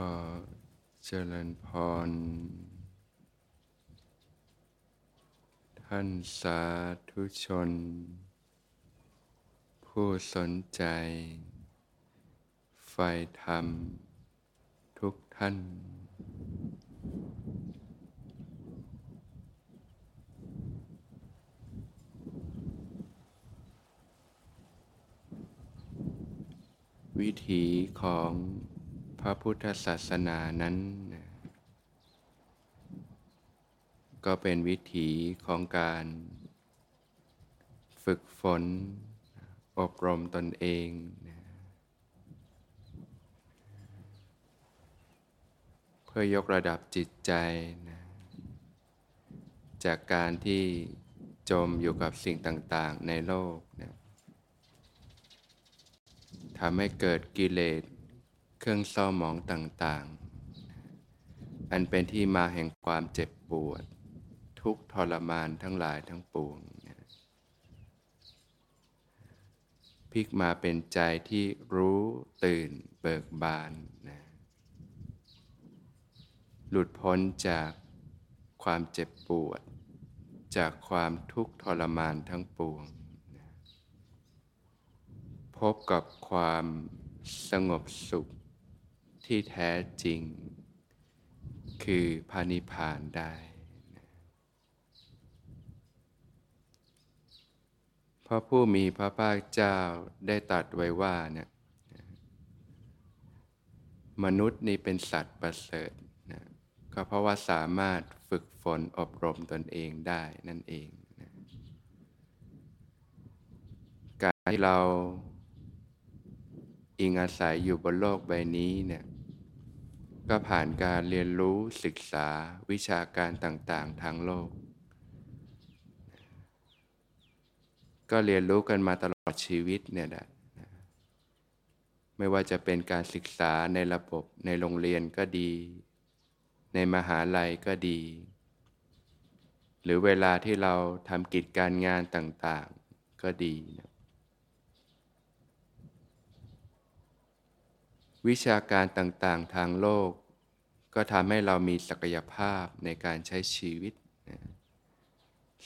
อเจริญพร ท่านสาธุชน ผู้สนใจ ไฟธรรม ทุกท่าน วิถีของ พระพุทธศาสนานั้นนะก็เป็นวิถีของการฝึกฝน อบรมตนเองนะเพื่อยกระดับจิตใจนะจากการที่จมอยู่กับสิ่งต่าง ๆ ในโลกนะทำให้เกิดกิเลส เครื่องเศร้าหมองต่างๆ อันเป็นที่มาแห่งความเจ็บปวด ทุกทรมานทั้งหลายทั้งปวงพลิกมาเป็นใจที่รู้ตื่นเบิกบานนะหลุดพ้นจากความเจ็บปวด จากความทุกข์ทรมานทั้งปวงนะพบกับความสงบสุข ที่แท้จริง คือพานิพานได้พระผู้มีพระภาคเจ้าได้ตัดไว้ว่าเนี่ยมนุษย์นี่เป็นสัตว์ประเสริฐนะก็เพราะว่าสามารถฝึกฝนอบรมตนเองได้นั่นเองนะการที่เราอิงอาศัยอยู่บนโลกใบนี้เนี่ย ก็ผ่านการเรียนรู้ศึกษาวิชาการต่างๆ ทางโลก ก็เรียนรู้กันมาตลอดชีวิตเนี่ยแหละไม่ว่าจะเป็นการศึกษาในระบบในโรงเรียนก็ดี ในมหาลัยก็ดี หรือเวลาที่เราทำกิจการงานต่างๆก็ดีนะ วิชาการต่างๆทางโลก ก็ทำให้เรามีศักยภาพในการใช้ชีวิต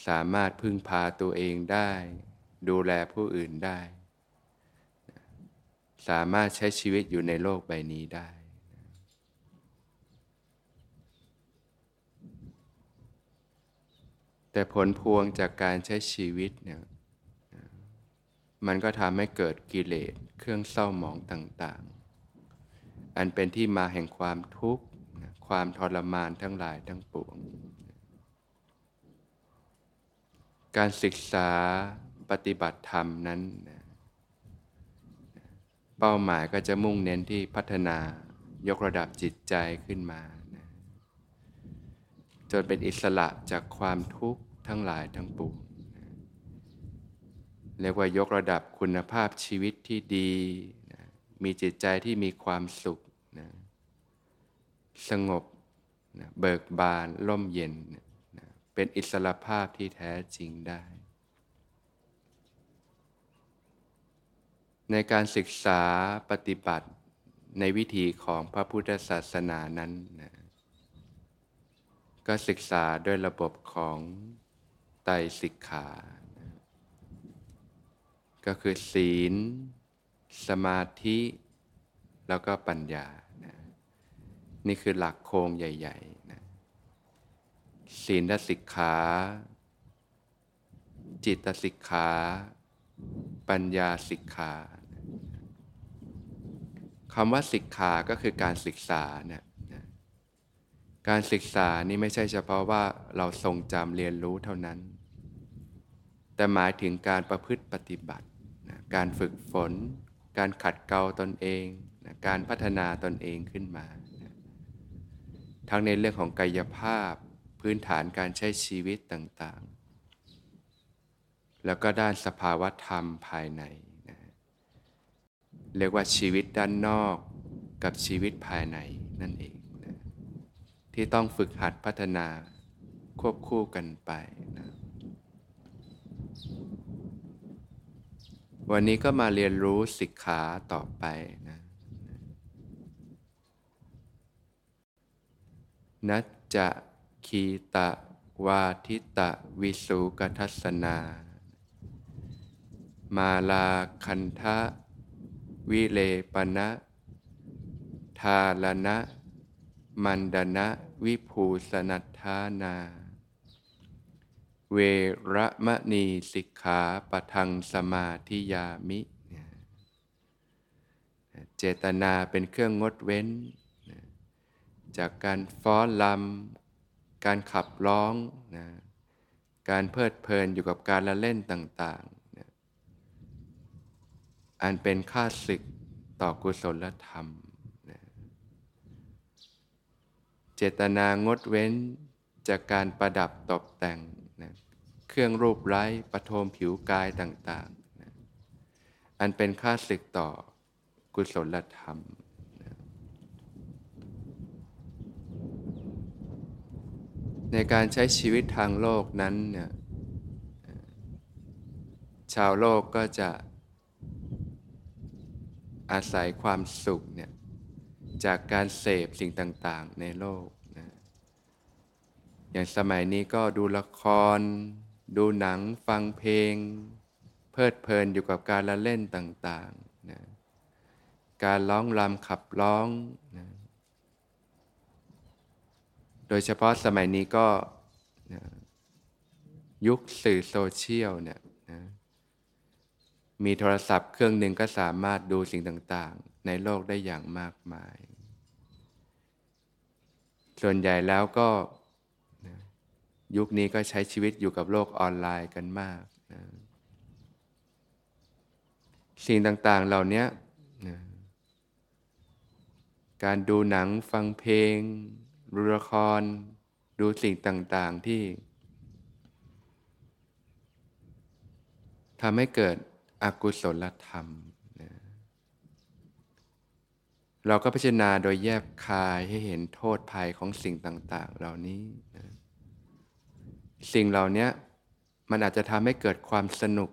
สามารถพึ่งพาตัวเองได้ ดูแลผู้อื่นได้ สามารถใช้ชีวิตอยู่ในโลกใบนี้ได้แต่ผลพวงจากการใช้ชีวิตเนี่ย มันก็ทำให้เกิดกิเลสเครื่องเศร้าหมองต่าง ๆ อันเป็นที่มาแห่งความทุกข์ ความทรมานทั้งหลายทั้งปวง การศึกษาปฏิบัติธรรมนั้น เป้าหมายก็จะมุ่งเน้นที่พัฒนายกระดับจิตใจขึ้นมา จนเป็นอิสระจากความทุกข์ทั้งหลายทั้งปวงเรียกว่ายกระดับคุณภาพชีวิตที่ดี มีจิตใจที่มีความสุขนะสงบนะเบิกบานร่มเย็นนะเป็นอิสระภาพที่แท้จริงได้ ในการศึกษาปฏิบัติในวิธีของพระพุทธศาสนานั้นนะก็ศึกษาด้วยระบบของไตรสิกขานะก็คือศีล สมาธิแล้วก็ปัญญานะนี่คือหลักโครงใหญ่ๆนะศีลสิกขา จิตสิกขา ปัญญาสิกขาคำว่าสิกขาก็คือการศึกษานะการศึกษานี่ไม่ใช่เฉพาะว่าเราทรงจำเรียนรู้เท่านั้น แต่หมายถึงการประพฤติปฏิบัตินะการฝึกฝน การขัดเกลาตนเองนะการพัฒนาตนเองขึ้นมานะทั้งในเรื่องของกายภาพพื้นฐานการใช้ชีวิตต่างๆ แล้วก็ด้านสภาวธรรมภายในนะเรียกว่าชีวิตด้านนอกกับชีวิตภายในนั่นเองนะที่ต้องฝึกหัดพัฒนาควบคู่กันไปนะ วันนี้ก็มาเรียนรู้สิกขาต่อไปนะนัจจะคีตะวาทิตะวิสุกทัสนา มาลาคันทะวิเลปนะทาลนะ มันดนะ วิภูสนัทธานา เวระมะนีสิกขาปทังสมาธิยามิ เจตนาเป็นเครื่องงดเว้น จากการฟ้อนลำการขับร้องนะการเพลิดเพลินอยู่กับการละเล่นต่างๆนะอันเป็นค่าศึกต่อกุศลธรรมนะเจตนางดเว้นจากการประดับตกแต่ง เครื่องรูปไร้ประโทมผิวกายต่างๆนะอันเป็นค่าศึกต่อกุศลธรรมนะในการใช้ชีวิตทางโลกนั้นเนี่ยชาวโลกก็จะอาศัยความสุขเนี่ยจากการเสพสิ่งต่างๆในโลกนะอย่างสมัยนี้ก็ดูละคร ดูหนังฟังเพลง เพลิดเพลินอยู่กับการละเล่นต่างๆนะการร้องรำขับร้องนะโดยเฉพาะสมัยนี้ก็นะยุคสื่อโซเชียลเนี่ยนะมีโทรศัพท์เครื่องหนึ่งก็สามารถดูสิ่งต่างๆ ในโลกได้อย่างมากมาย ส่วนใหญ่แล้วก็ ยุคนี้ก็ใช้ชีวิตอยู่กับโลกออนไลน์กันมากนะสิ่งต่างๆเหล่านี้นะการดูหนังฟังเพลงดูละคร ดูสิ่งต่างๆที่ทำให้เกิดอกุศลธรรมนะเราก็พิจารณาโดยแยบคายให้เห็นโทษภัยของสิ่งต่าง ๆ เหล่านี้นะ สิ่งเหล่านี้มันอาจจะทำให้เกิดความสนุก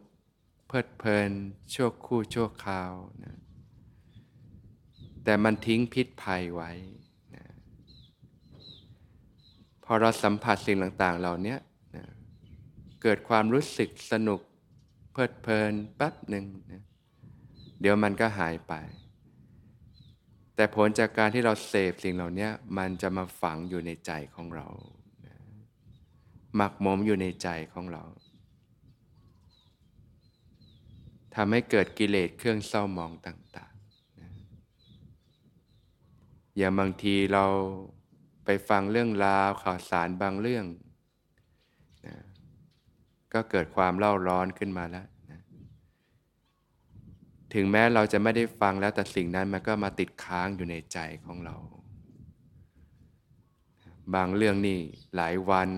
เพลิดเพลินชั่วคู่ชั่วคราวนะแต่มันทิ้งพิษภัยไว้นะพอเราสัมผัสสิ่งต่าง ๆ เหล่านี้นะเกิดความรู้สึกสนุก เพลิดเพลินแป๊บหนึ่งนะเดี๋ยวมันก็หายไป แต่ผลจากการที่เราเสพสิ่งเหล่านี้มันจะมาฝังอยู่ในใจของเรา หมักหมมอยู่ในใจของเราทำให้เกิดกิเลสเครื่องเศร้าหมองต่างๆ อย่างบางทีเราไปฟังเรื่องราวข่าวสารบางเรื่องนะก็เกิดความเล่าร้อนขึ้นมาแล้วนะถึงแม้เราจะไม่ได้ฟังแล้วแต่สิ่งนั้นมันก็มาติดค้างอยู่ในใจของเรา บางเรื่องนี่หลายวัน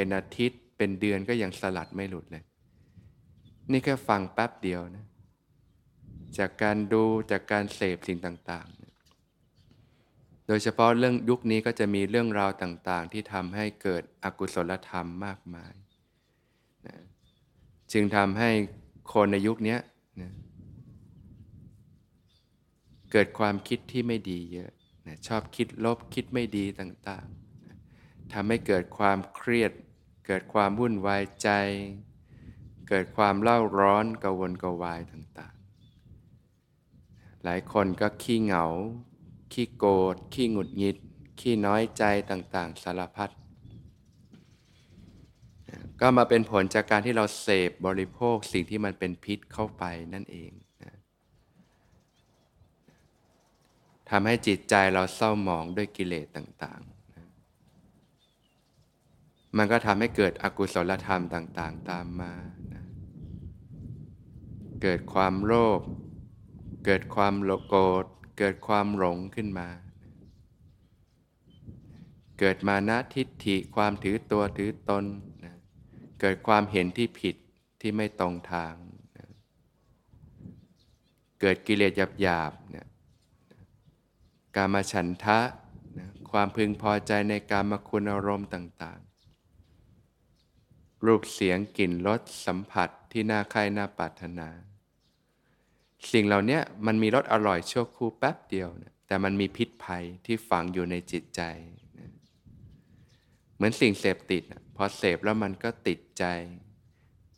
เป็นอาทิตย์เป็นเดือนก็ยังสลัดไม่หลุดเลย นี่แค่ฟังแป๊บเดียวนะ จากการดูจากการเสพสิ่งต่าง ๆ โดยเฉพาะเรื่องยุคนี้ก็จะมีเรื่องราวต่าง ๆ ที่ทำให้เกิดอกุศลธรรมมากมายนะจึงทำให้คนในยุคนี้นะเกิดความคิดที่ไม่ดีเยอะนะชอบคิดลบคิดไม่ดีต่างๆนะทำให้เกิดความเครียด เกิดความวุ่นวายใจ เกิดความเล่าร้อนกวนกวายต่างๆ หลายคนก็ขี้เหงา ขี้โกรธ ขี้หงุดหงิด ขี้น้อยใจต่างๆ สารพัด ก็มาเป็นผลจากการที่เราเสพบริโภคสิ่งที่มันเป็นพิษเข้าไปนั่นเองทำให้จิตใจเราเศร้าหมองด้วยกิเลสต่างๆ มันก็ทำให้เกิดอกุศลธรรมต่าง ๆ ตามมานะเกิดความโลภ เกิดความโโกรธ เกิดความหลงขึ้นมา เกิดมานะทิฏฐิความถือตัวถือตนนะเกิดความเห็นที่ผิดที่ไม่ตรงทางนะเกิดกิเลสหยาบๆเนี่ยกามฉันทะนะความพึงพอใจในการมคุณอารมณ์ต่าง รูปเสียงกลิ่นรสสัมผัสที่น่าใคร่น่าปรารถนา สิ่งเหล่านี้มันมีรสอร่อยชั่วครู่แป๊บเดียวนะแต่มันมีพิษภัยที่ฝังอยู่ในจิตใจนะเหมือนสิ่งเสพติดนะพอเสพแล้วมันก็ติดใจ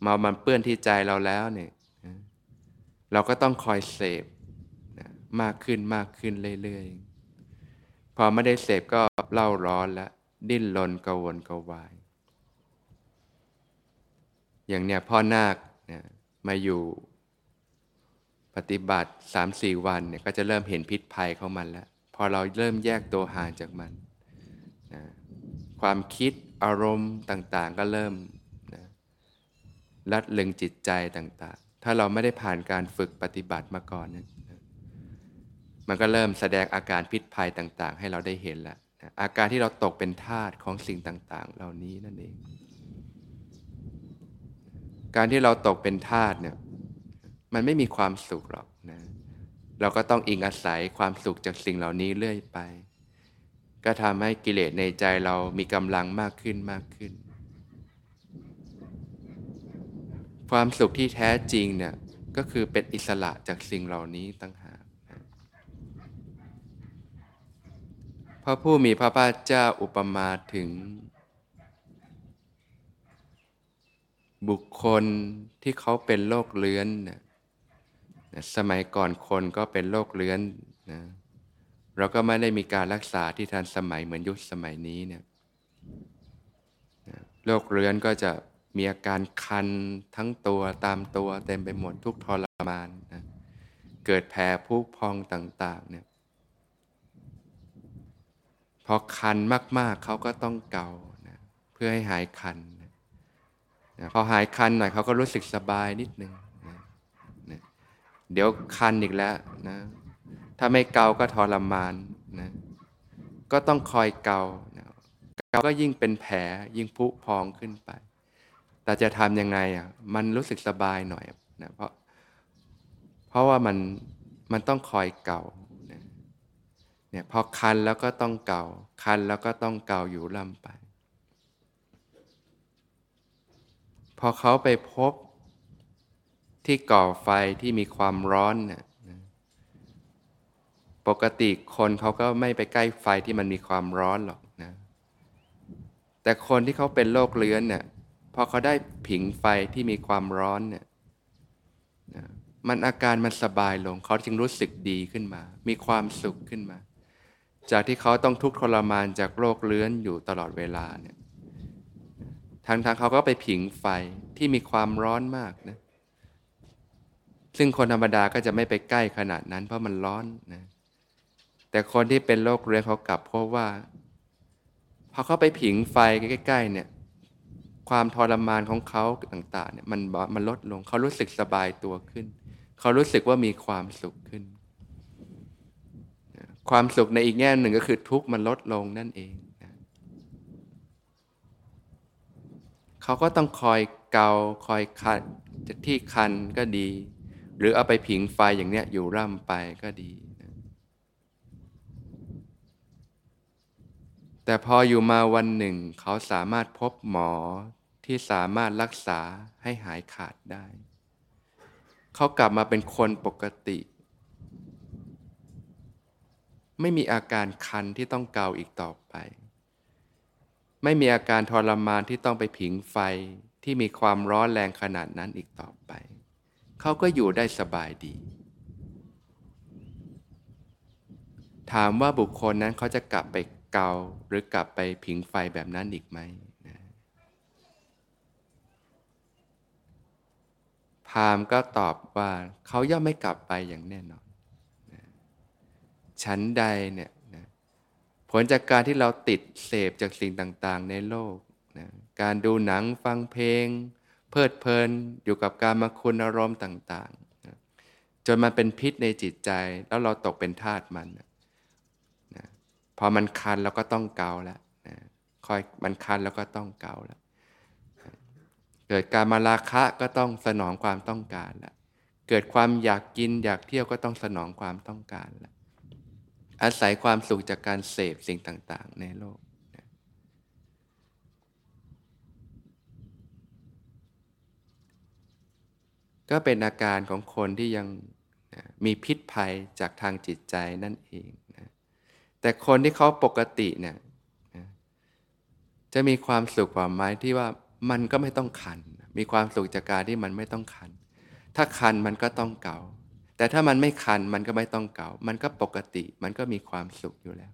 มามันเปื้อนที่ใจเราแล้วเนี่ยนะเราก็ต้องคอยเสพนะมากขึ้นมากขึ้นเรื่อยๆ พอไม่ได้เสพก็เล่าร้อนแล้วดิ้นรนกระวนกระวาย อย่างเนี้ยพ่อนาคนะมาอยู่ปฏิบัติสามสี่วันเนี่ยก็จะเริ่มเห็นพิษภัยของมันแล้ว พอเราเริ่มแยกตัวห่างจากมันนะความคิดอารมณ์ต่างๆ ก็เริ่มนะลัดลึงจิตใจต่างๆ ถ้าเราไม่ได้ผ่านการฝึกปฏิบัติมาก่อนนะมันก็เริ่มแสดงอาการพิษภัยต่างๆ ให้เราได้เห็นแล้วนะอาการที่เราตกเป็นทาสของสิ่งต่างๆ เหล่านี้นั่นเอง การที่เราตกเป็นทาสเนี่ยมันไม่มีความสุขหรอกนะ เราก็ต้องอิงอาศัยความสุขจากสิ่งเหล่านี้เรื่อยไป ก็ทำให้กิเลสในใจเรามีกำลังมากขึ้นมากขึ้น ความสุขที่แท้จริงเนี่ยก็คือเป็นอิสระจากสิ่งเหล่านี้ตั้งหากพระผู้มีพระภาคเจ้าอุปมาถึง บุคคลที่เขาเป็นโรคเลื้อนนะสมัยก่อนคนก็เป็นโรคเลื้อนนะเราก็ไม่ได้มีการรักษาที่ทันสมัยเหมือนยุคสมัยนี้เนี่ยโรคเลื้อนก็จะมีอาการคันทั้งตัวตามตัวเต็มไปหมดทุกทรมานนะเกิดแผลพุพองต่างๆเนี่ยพอคันมากๆเขาก็ต้องเกานะเพื่อให้หายคัน นะพอหายคันหน่อยเขาก็รู้สึกสบายนิดนึงเดี๋ยวคันอีกแล้วนะถ้าไม่เกาก็ทรมานนะก็ต้องคอยเกานะเกาก็ยิ่งเป็นแผลยิ่งพุพองขึ้นไป แต่จะทำยังไงอะมันรู้สึกสบายหน่อยนะเพราะเพราะว่ามันมันต้องคอยเกานะเนี่ยพอคันแล้วก็ต้องเกาคันแล้วก็ต้องเกาอยู่ลำไป พอเขาไปพบที่ก่อไฟที่มีความร้อนเนี่ยปกติคนเขาก็ไม่ไปใกล้ไฟที่มันมีความร้อนหรอกนะ แต่คนที่เขาเป็นโรคเลื้อนเนี่ยพอเขาได้ผิงไฟที่มีความร้อนเนี่ยนะมันอาการมันสบายลง เขาจึงรู้สึกดีขึ้นมา มีความสุขขึ้นมา จากที่เขาต้องทุกข์ทรมานจากโรคเลื้อนอยู่ตลอดเวลาเนี่ย ทางทางเขาก็ไปผิงไฟที่มีความร้อนมากนะ ซึ่งคนธรรมดาก็จะไม่ไปใกล้ขนาดนั้น เพราะมันร้อนนะ แต่คนที่เป็นโรคเรื้อนเขากลับพบว่า พอเขาไปผิงไฟใกล้ๆเนี่ย ความทรมานของเขาต่าง ๆ เนี่ยมันมันลดลง เขารู้สึกสบายตัวขึ้น เขารู้สึกว่ามีความสุขขึ้น ความสุขในอีกแง่หนึ่งก็คือทุกข์มันลดลงนั่นเองนะ เขาก็ต้องคอยเกาคอยคันที่คันก็ดี หรือเอาไปผิงไฟอย่างเนี้ยอยู่ร่ำไปก็ดี แต่พออยู่มาวันหนึ่ง เขาสามารถพบหมอที่สามารถรักษาให้หายขาดได้ เขากลับมาเป็นคนปกติ ไม่มีอาการคันที่ต้องเกาอีกต่อไป ไม่มีอาการทรมานที่ต้องไปผิงไฟที่มีความร้อนแรงขนาดนั้นอีกต่อไป เขาก็อยู่ได้สบายดี ถามว่าบุคคลนั้นเขาจะกลับไปเกาหรือกลับไปผิงไฟแบบนั้นอีกไหมนะพามก็ตอบว่าเขาย่อมไม่กลับไปอย่างแน่นอนนะชั้นใดเนี่ย ผลจากการที่เราติดเสพจากสิ่งต่างๆ ในโลกนะการดูหนังฟังเพลง เพลิดเพลินอยู่กับการมาคุณอารมณ์ต่างๆจนมันเป็นพิษในจิตใจแล้วเราตกเป็นทาสมันนะพอมันคันเราก็ต้องเกาแล้วนะคอยมันคันแล้วก็ต้องเกาแล้วเกิดการมาราคะก็ต้องสนองความต้องการแล้วเกิดความอยากกินอยากเที่ยวก็ต้องสนองความต้องการแล้ว อาศัยความสุขจากการเสพสิ่งต่าง ๆ ในโลกก็เป็นอาการของคนที่ยังมีพิษภัยจากทางจิตใจนั่นเองนะแต่คนที่เขาปกติเนี่ยจะมีความสุขกว่าไหมที่ว่ามันก็ไม่ต้องคัน มีความสุขจากการที่มันไม่ต้องคัน ถ้าคันมันก็ต้องเก่า แต่ถ้ามันไม่คันมันก็ไม่ต้องเก่ามันก็ปกติ มันก็มีความสุขอยู่แล้ว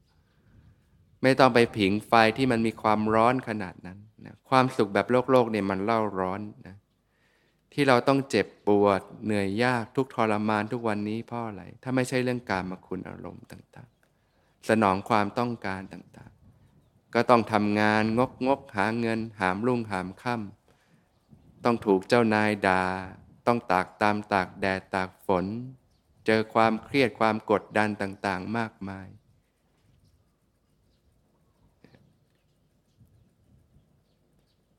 ไม่ต้องไปผิงไฟที่มันมีความร้อนขนาดนั้นนะความสุขแบบโลกโลกเนี่ยมันเล่าร้อนนะที่เราต้องเจ็บปวด เหนื่อยยากทุกทรมานทุกวันนี้เพราะอะไร ถ้าไม่ใช่เรื่องการมาคุณอารมณ์ต่างๆ สนองความต้องการต่างๆ ก็ต้องทำงานงกงกหาเงิน หามรุ่งหามค่ำต้องถูกเจ้านายดา่า ต้องตากตามตากแดดตากฝน เจอความเครียดความกดดันต่างๆมากมาย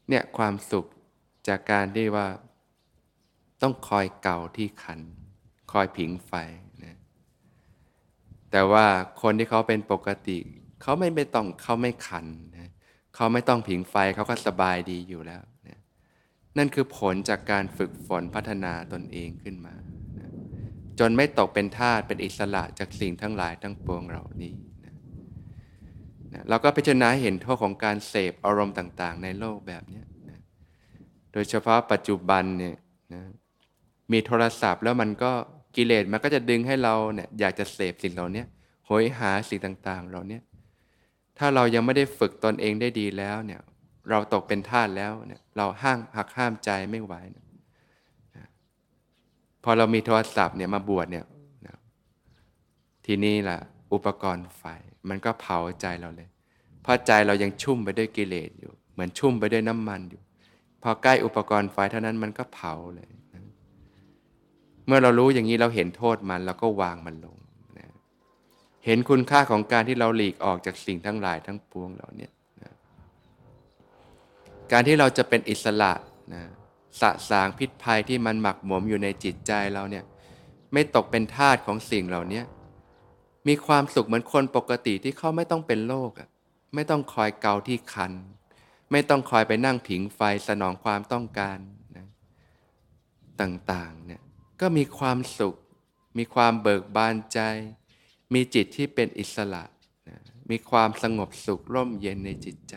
เนี่ยความสุขจากการที่ว่า ต้องคอยเก่าที่ขัน คอยผิงไฟนะแต่ว่าคนที่เขาเป็นปกติ เขาไม่ไม่ต้องเขาไม่ขันนะเขาไม่ต้องผิงไฟเขาก็สบายดีอยู่แล้ว นั่นคือผลจากการฝึกฝนพัฒนาตนเองขึ้นมา จนไม่ตกเป็นทาสเป็นอิสระจากสิ่งทั้งหลายทั้งปวงเหล่านี้นะนะเราก็พิจารณาเห็นโทษของการเสพอารมณ์ต่าง ๆ ในโลกแบบนี้นะโดยเฉพาะปัจจุบันเนี่ยนะมีโทรศัพท์แล้วมันก็กิเลสมันก็จะดึงให้เราเนี่ยอยากจะเสพสิ่งเหล่านี้โหยหาสิ่งต่าง ๆเรานี่ยถ้าเรายังไม่ได้ฝึกตนเองได้ดีแล้วเนี่ย เราตกเป็นทาสแล้วเนี่ยเราห้างหักห้ามใจไม่ไหวนะพอเรามีโทรศัพท์เนี่ยมาบวชเนี่ยนะทีนี้ล่ะ อุปกรณ์ไฟ มันก็เผาใจเราเลย เพราะใจเรายังชุ่มไปด้วยกิเลสอยู่ เหมือนชุ่มไปด้วยน้ำมันอยู่ พอใกล้อุปกรณ์ไฟเท่านั้นมันก็เผาเลยเมื่อเรารู้อย่างนี้เราเห็นโทษมันเราก็วางมันลงนะเห็นคุณค่าของการที่เราหลีกออกจากสิ่งทั้งหลายทั้งปวงเหล่านี้นะ การที่เราจะเป็นอิสระนะสะสางพิษภัยที่มันหมักหมมอยู่ในจิตใจเราเนี่ยไม่ตกเป็นทาสของสิ่งเหล่านี้มีความสุขเหมือนคนปกติที่เขาไม่ต้องเป็นโรคไม่ต้องคอยเกาที่คัน ไม่ต้องคอยไปนั่งผิงไฟสนองความต้องการนะต่างๆเนี่ยก็มีความสุข มีความเบิกบานใจ มีจิตที่เป็นอิสระนะมีความสงบสุขร่มเย็นในจิตใจ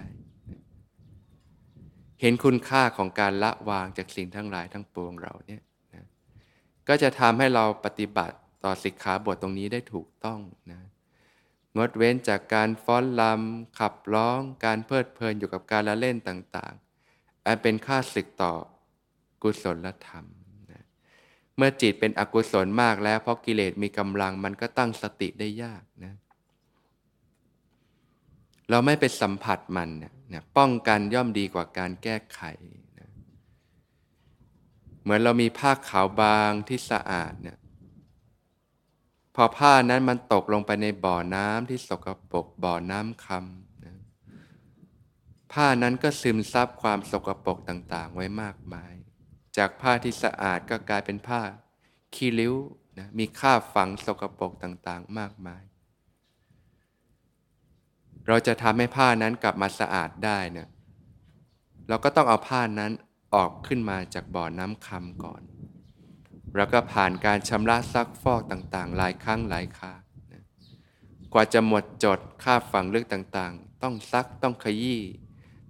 เห็นคุณค่าของการละวางจากสิ่งทั้งหลายทั้งปวงเราเนี่ยนะก็จะทำให้เราปฏิบัติต่อสิกขาบทตรงนี้ได้ถูกต้องนะงดเว้นจากการฟ้อนลำขับร้อง การเพลิดเพลินอยู่กับการละเล่นต่างๆ อันเป็นค่าศึกต่อกุศลธรรมนะเมื่อจิตเป็นอกุศลมากแล้วเพราะกิเลสมีกำลังมันก็ตั้งสติได้ยากนะเเราไม่ไปสัมผัสมันเนี่ยป้องกันย่อมดีกว่าการแก้ไขนะเหมือนเรามีผ้าขาวบางที่สะอาดเนี่ยพอผ้านั้นมันตกลงไปในบ่อน้ำที่สกปรกบ่อน้ำคำนะผ้านั้นก็ซึมซับความสกปรกต่างๆ ไว้มากมาย จากผ้าที่สะอาดก็กลายเป็นผ้าขี้ริ้วนะมีคราฝังสกปรกต่างๆ มากมาย เราจะทำให้ผ้านั้นกลับมาสะอาดได้เนะเราก็ต้องเอาผ้านั้นออกขึ้นมาจากบ่อน้ำคำก่อน แล้วก็ผ่านการชำระซักฟอกต่างๆ หลายครั้งหลายครานะกว่าจะหมดจดคราบฝังลึกต่างๆ ต้องซักต้องขยี้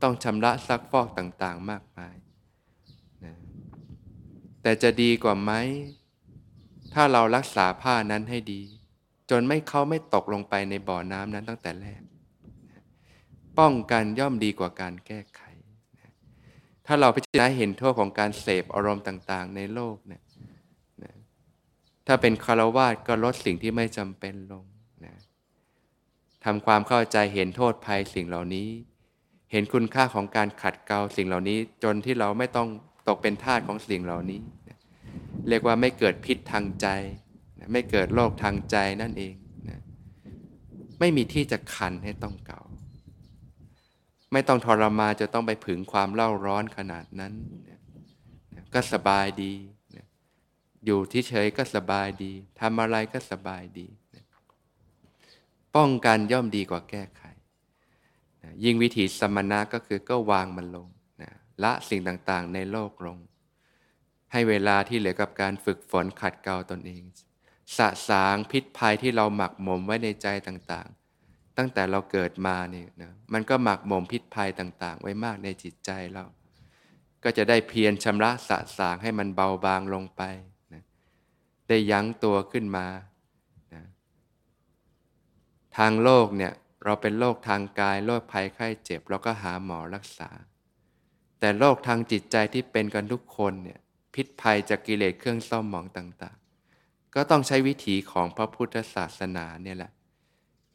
ต้องชำระซักฟอกต่างๆ มากมายแต่จะดีกว่าไหม ถ้าเรารักษาผ้านั้นให้ดี จนไม่เขาไม่ตกลงไปในบ่อน้ำนั้นตั้งแต่แรก ป้องกันย่อมดีกว่าการแก้ไข ถ้าเราพิจารณาเห็นโทษของการเสพอารมณ์ต่าง ๆ ในโลกเนี่ยถ้าเป็นคารวาสก็ลดสิ่งที่ไม่จำเป็นลงนะทำความเข้าใจเห็นโทษภัยสิ่งเหล่านี้ เห็นคุณค่าของการขัดเกลาสิ่งเหล่านี้ จนที่เราไม่ต้องตกเป็นทาสของสิ่งเหล่านี้เรียกว่าไม่เกิดพิษทางใจไม่เกิดโรคทางใจนั่นเองนะไม่มีที่จะคันให้ต้องเก่า ไม่ต้องทรมาจะต้องไปผึงความเล่าร้อนขนาดนั้น ก็สบายดี อยู่ที่เฉยก็สบายดีทำอะไรก็สบายดี ป้องกันย่อมดีกว่าแก้ไข ยิ่งวิธีสมณะก็คือก็วางมันลง ละสิ่งต่างๆในโลกลง ให้เวลาที่เหลือกับการฝึกฝนขัดเกลาตนเอง สะสางพิษภัยที่เราหมักหมมไว้ในใจต่างๆ ตั้งแต่เราเกิดมาเนี่ยนะมันก็หมักหมมพิษภัยต่าง ๆ ไว้มากในจิตใจเรา ก็จะได้เพียรชำระสะสางให้มันเบาบางลงไปนะได้ยั้งตัวขึ้นมานะทางโลกเนี่ยเราเป็นโรคทางกายโรคภัยไข้เจ็บ เราก็หาหมอรักษา แต่โรคทางจิตใจที่เป็นกันทุกคนเนี่ยพิษภัยจากกิเลสเครื่องเศร้าหมองต่าง ๆ ก็ต้องใช้วิถีของพระพุทธศาสนาเนี่ยแหละ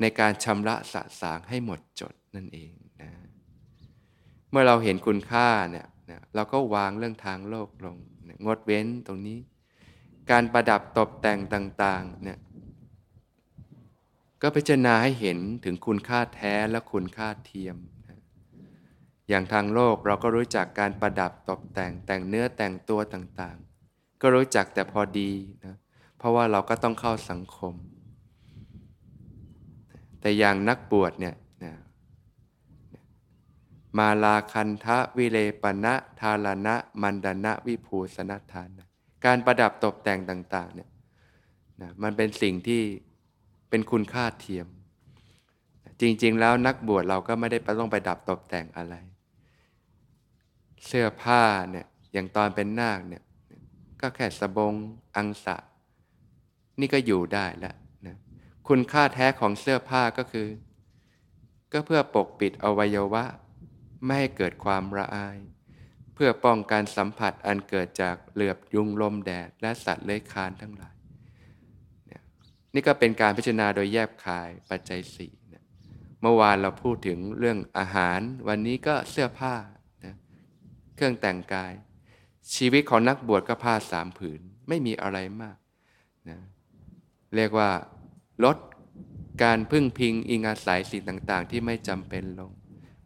ในการชำระสะสางให้หมดจดนั่นเองนะเมื่อเราเห็นคุณค่าเนี่ยนะเราก็วางเรื่องทางโลกลงนะงดเว้นตรงนี้ การประดับตกแต่งต่างๆเนี่ยก็พิจารณาให้เห็นถึงคุณค่าแท้และคุณค่าเทียมนะอย่างทางโลกเราก็รู้จักการประดับตกแต่งแต่งเนื้อแต่งตัวต่างๆ ก็รู้จักแต่พอดีนะเพราะว่าเราก็ต้องเข้าสังคม แต่อย่างนักบวชเนี่ยมาลาคันทะวิเลปณะทาลณะมันดนะวิภูสนทานนะการประดับตกแต่งต่างๆเนี่ยนะมันเป็นสิ่งที่เป็นคุณค่าเทียม จริงๆแล้วนักบวชเราก็ไม่ได้ต้องไปดับตกแต่งอะไร เสื้อผ้าเนี่ยอย่างตอนเป็นนาคเนี่ยก็แค่สบงอังสะ นี่ก็อยู่ได้แล้ว คุณค่าแท้ของเสื้อผ้าก็คือ ก็เพื่อปกปิดอวัยวะ ไม่ให้เกิดความระอาย เพื่อป้องกันสัมผัสอันเกิดจากเหลือบยุงลมแดด และสัตว์เลื้อยคลานทั้งหลาย นี่ก็เป็นการพิจารณาโดยแยบคายปัจจัยสี่เมื่อวานเราพูดถึงเรื่องอาหาร วันนี้ก็เสื้อผ้านะเครื่องแต่งกาย ชีวิตของนักบวชก็ผ้าสามผืน ไม่มีอะไรมากนะเรียกว่า ลดการพึ่งพิงอิงอาศัยสิ่งต่างๆ ที่ไม่จำเป็นลง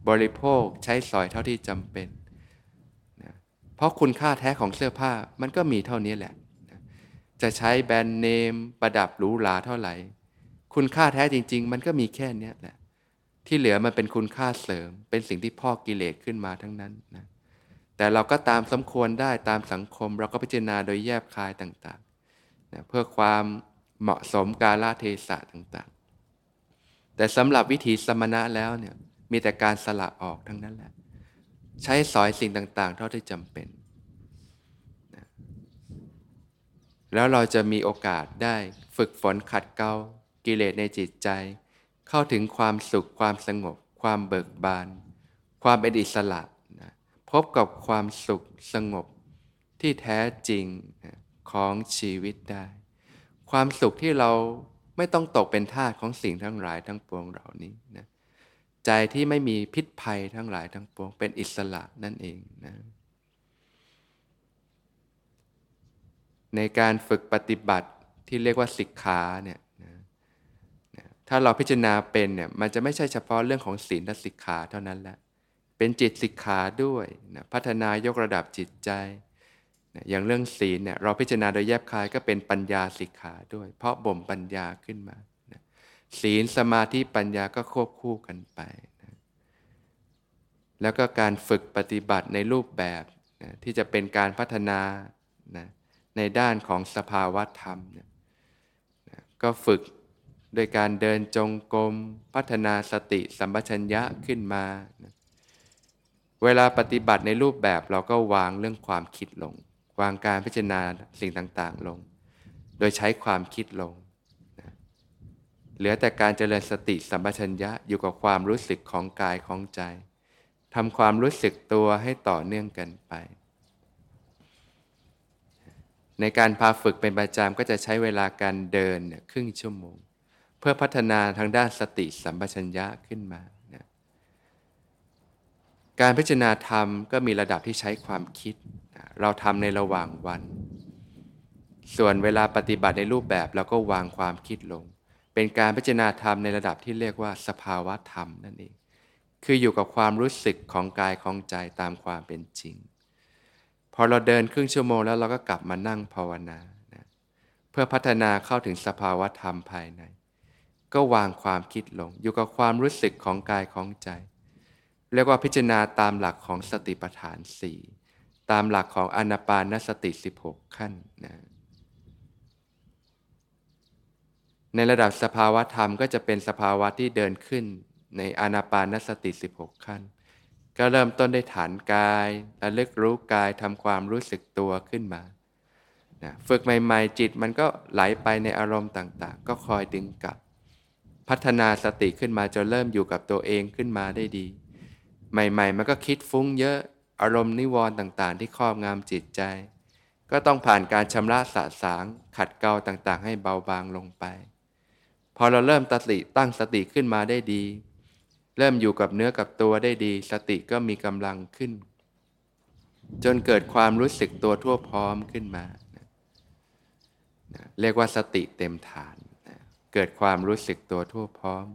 บริโภคใช้สอยเท่าที่จำเป็นนะเพราะคุณค่าแท้ของเสื้อผ้ามันก็มีเท่านี้แหละนะจะใช้แบรนด์เนม ประดับหรูหราเท่าไหร่ คุณค่าแท้จริง ๆ มันก็มีแค่นี้แหละ ที่เหลือมันเป็นคุณค่าเสริม เป็นสิ่งที่พ่อกิเลสขึ้นมาทั้งนั้นนะแต่เราก็ตามสมควรได้ตามสังคม เราก็พิจารณาโดยแยบคายต่างๆนะเพื่อความ เหมาะสมกาลเทศะต่างๆ แต่สำหรับวิธีสมณะแล้วเนี่ยมีแต่การสละออกทั้งนั้นแหละ ใช้สอยสิ่งต่างๆ เท่าที่จำเป็นนะแล้วเราจะมีโอกาสได้ฝึกฝนขัดเกลากิเลสในจิตใจ เข้าถึงความสุขความสงบ ความเบิกบาน ความเป็นอิสระนะพบกับความสุขสงบที่แท้จริงนะของชีวิตได้ ความสุขที่เราไม่ต้องตกเป็นทาสของสิ่งทั้งหลายทั้งปวงเหล่านี้นะใจที่ไม่มีพิษภัยทั้งหลายทั้งปวง เป็นอิสระนั่นเองนะในการฝึกปฏิบัติที่เรียกว่าสิกขาเนี่ยนะถ้าเราพิจารณาเป็นเนี่ยมันจะไม่ใช่เฉพาะเรื่องของศีลและสิกขาเท่านั้นแหละเป็นจิตสิกขาด้วยนะพัฒนายกระดับจิตใจ อย่างเรื่องศีลเนี่ยเราพิจารณาโดยแยบคายก็เป็นปัญญาสิกขาด้วย เพราะบ่มปัญญาขึ้นมาศีลสมาธิปัญญาก็ควบคู่กันไปนะแล้วก็การฝึกปฏิบัติในรูปแบบนะที่จะเป็นการพัฒนานะในด้านของสภาวะธรรมนะก็ฝึกโดยการเดินจงกรมพัฒนาสติสัมปชัญญะขึ้นมานะเวลาปฏิบัติในรูปแบบเราก็วางเรื่องความคิดลง วางการพิจารณาสิ่งต่าง ๆ ลง โดยใช้ความคิดลงนะเหลือแต่การเจริญสติสัมปชัญญะอยู่กับความรู้สึกของกายของใจทำความรู้สึกตัวให้ต่อเนื่องกันไป ในการพาฝึกเป็นประจำก็จะใช้เวลาการเดินครึ่งชั่วโมง เพื่อพัฒนาทางด้านสติสัมปชัญญะขึ้นมานะการพิจารณาธรรมก็มีระดับที่ใช้ความคิด เราทำในระหว่างวัน ส่วนเวลาปฏิบัติในรูปแบบเราก็วางความคิดลง เป็นการพิจารณาธรรมในระดับที่เรียกว่าสภาวะธรรมนั่นเอง คืออยู่กับความรู้สึกของกายของใจตามความเป็นจริง พอเราเดินครึ่งชั่วโมงแล้วเราก็กลับมานั่งภาวนานะเพื่อพัฒนาเข้าถึงสภาวะธรรมภายใน ก็วางความคิดลง อยู่กับความรู้สึกของกายของใจเรียกว่าพิจารณาตามหลักของสติปัฏฐานสี่ ตามหลักของอนาปานสติ 16 ขั้นนะในระดับสภาวะธรรมก็จะเป็นสภาวะที่เดินขึ้นในอนาปานสติ 16 ขั้น ก็เริ่มต้นได้ฐานกายและเลึกรู้กายทำความรู้สึกตัวขึ้นมานะฝึกใหม่ๆ จิตมันก็ไหลไปในอารมณ์ต่าง ๆ ก็คอยดึงกลับ พัฒนาสติขึ้นมาจนเริ่มอยู่กับตัวเองขึ้นมาได้ดี ใหม่ ๆ มันก็คิดฟุ้งเยอะ อารมณ์นิวรณ์ต่างๆ ที่ครอบงำจิตใจ ก็ต้องผ่านการชำระสะสาง ขัดเกลาต่างๆ ให้เบาบางลงไป พอเราเริ่มตติตั้งสติขึ้นมาได้ดี เริ่มอยู่กับเนื้อกับตัวได้ดี สติก็มีกำลังขึ้น จนเกิดความรู้สึกตัวทั่วพร้อมขึ้นมา เรียกว่าสติเต็มฐาน เกิดความรู้สึกตัวทั่วพร้อม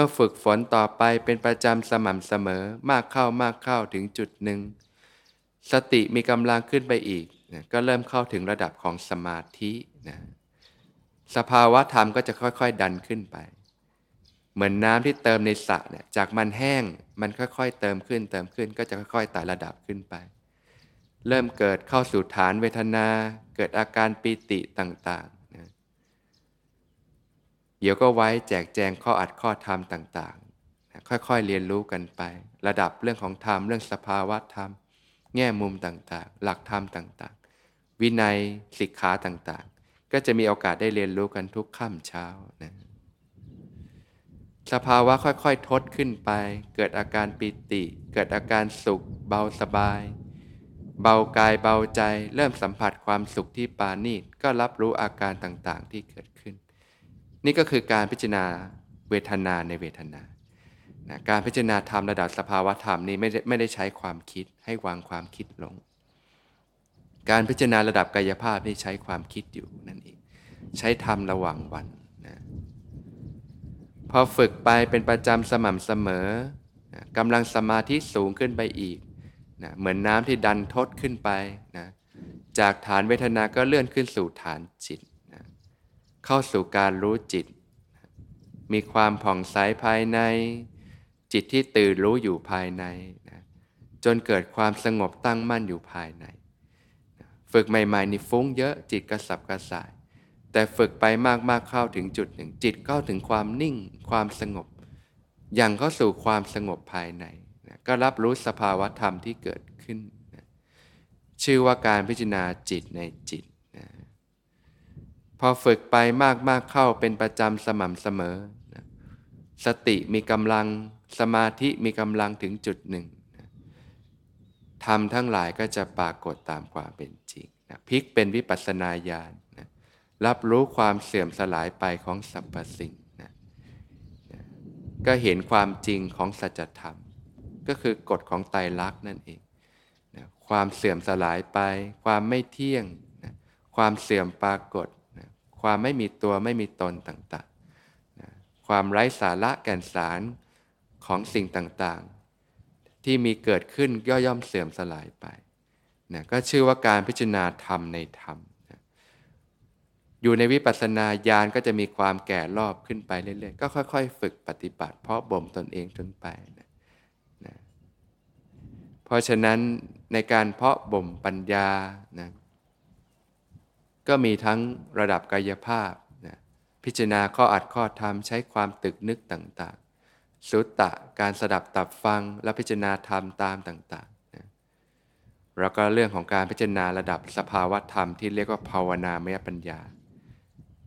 มื่อฝึกฝนต่อไปเป็นประจำสม่ำเสมอมากเข้ามากเข้าถึงจุดหนึ่ง สติมีกำลังขึ้นไปอีกนะก็เริ่มเข้าถึงระดับของสมาธินะสภาวะธรรมก็จะค่อย ๆ ดันขึ้นไป เหมือนน้ำที่เติมในสระเนี่ยจากมันแห้งมันค่อย ๆ เติมขึ้น เติมขึ้นก็จะค่อยๆไต่ระดับขึ้นไป เริ่มเกิดเข้าสู่ฐานเวทนา เกิดอาการปีติต่าง เดี๋ยวก็ไว้แจกแจงข้ออัดข้อธรรมต่างๆ ค่อยๆเรียนรู้กันไป ระดับเรื่องของธรรมเรื่องสภาวะธรรม แง่มุมต่างๆ หลักธรรมต่างๆ วินัยสิกขาต่างๆ ก็จะมีโอกาสได้เรียนรู้กันทุกค่ำเช้านะสภาวะค่อยๆ ทดขึ้นไป เกิดอาการปิติ เกิดอาการสุข เบาสบาย เบากายเบาใจ เริ่มสัมผัสความสุขที่ปานีตก็รับรู้อาการต่างๆ ที่เกิดขึ้น นี่ก็คือการพิจารณาเวทนาในเวทนานะการพิจารณาธรรมระดับสภาวะธรรมนี้ไม่ได้ไม่ได้ใช้ความคิดให้วางความคิดลง การพิจารณาระดับกายภาพนี่ใช้ความคิดอยู่นั่นเองใช้ธรรมระหว่างวันนะพอฝึกไปเป็นประจำสม่ำเสมอนะกำลังสมาธิสูงขึ้นไปอีกนะเหมือนน้ำที่ดันทดขึ้นไปนะจากฐานเวทนาก็เลื่อนขึ้นสู่ฐานจิต เข้าสู่การรู้จิต มีความผ่องใสภายใน จิตที่ตื่นรู้อยู่ภายในนะจนเกิดความสงบตั้งมั่นอยู่ภายใน ฝึกใหม่ๆนี่ฟุ้งเยอะจิตกระสับกระส่าย แต่ฝึกไปมากๆเข้าถึงจุดหนึ่ง จิตเข้าถึงความนิ่งความสงบ อย่างเข้าสู่ความสงบภายในนะก็รับรู้สภาวะธรรมที่เกิดขึ้นนะชื่อว่าการพิจารณาจิตในจิต พอฝึกไปมากๆเข้าเป็นประจำสม่ำเสมอนะสติมีกำลังสมาธิมีกำลังถึงจุดหนึ่งธรรมทั้งหลายก็จะปรากฏตามความเป็นจริงนะพลิกเป็นวิปัสสนาญาณนะรับรู้ความเสื่อมสลายไปของสรรพสิ่งนะนะก็เห็นความจริงของสัจธรรม ก็คือกฎของไตรลักษณ์นั่นเองนะความเสื่อมสลายไป ความไม่เที่ยงนะความเสื่อมปรากฏ ความไม่มีตัวไม่มีตนต่างๆนะความไร้สาระแก่นสารของสิ่งต่างๆ ที่มีเกิดขึ้นย่อย่อมเสื่อมสลายไปนะก็ชื่อว่าการพิจารณาธรรมในธรรมนะอยู่ในวิปัสสนาญาณก็จะมีความแก่รอบขึ้นไปเรื่อยๆ ก็ค่อยๆ ฝึกปฏิบัติ เพราะบ่มตนเองจนไปนะนะเพราะฉะนั้นในการเพาะบ่มปัญญานะ ก็มีทั้งระดับกายภาพนะพิจารณาข้ออัดข้อธรรมใช้ความตึกนึกต่างๆ สุตตะการสดับตับฟังและพิจารณาธรรมตามต่างๆนะแล้วก็เรื่องของการพิจารณาระดับสภาวะธรรมที่เรียกว่าภาวนามยปัญญา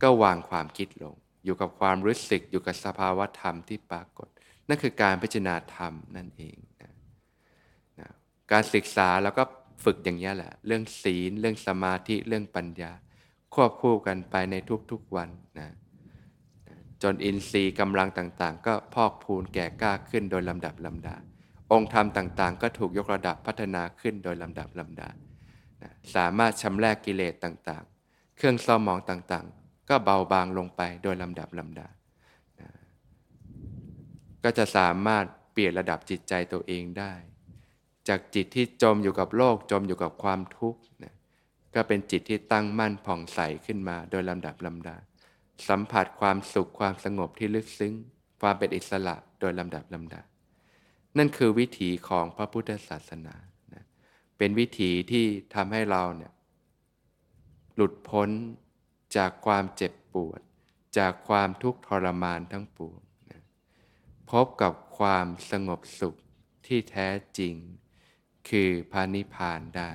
ก็วางความคิดลง อยู่กับความรู้สึกอยู่กับสภาวะธรรมที่ปรากฏ นั่นคือการพิจารณาธรรมนั่นเองนะนะการศึกษาแล้วก็ฝึกอย่างนี้แหละ เรื่องศีล เรื่องสมาธิ เรื่องปัญญา ควบคู่กันไปในทุกๆวันนะจนอินทรีย์กำลังต่างๆ ก็พอกพูนแก่กล้าขึ้นโดยลำดับลำดา องค์ธรรมต่างๆ ก็ถูกยกระดับพัฒนาขึ้นโดยลำดับลำดานะสามารถชำแรกกิเลสต่างๆ เครื่องเศร้าหมองต่างๆ ก็เบาบางลงไปโดยลำดับลำดานะก็จะสามารถเปลี่ยนระดับจิตใจตัวเองได้ จากจิตที่จมอยู่กับโลกจมอยู่กับความทุกข์ ก็เป็นจิตที่ตั้งมั่นผ่องใสขึ้นมาโดยลำดับลำดา สัมผัสความสุขความสงบที่ลึกซึ้ง ความเป็นอิสระโดยลำดับลำดา นั่นคือวิถีของพระพุทธศาสนานะเป็นวิถีที่ทำให้เราเนี่ยหลุดพ้นจากความเจ็บปวด จากความทุกข์ทรมานทั้งปวงนะพบกับความสงบสุขที่แท้จริง คือพระนิพพานได้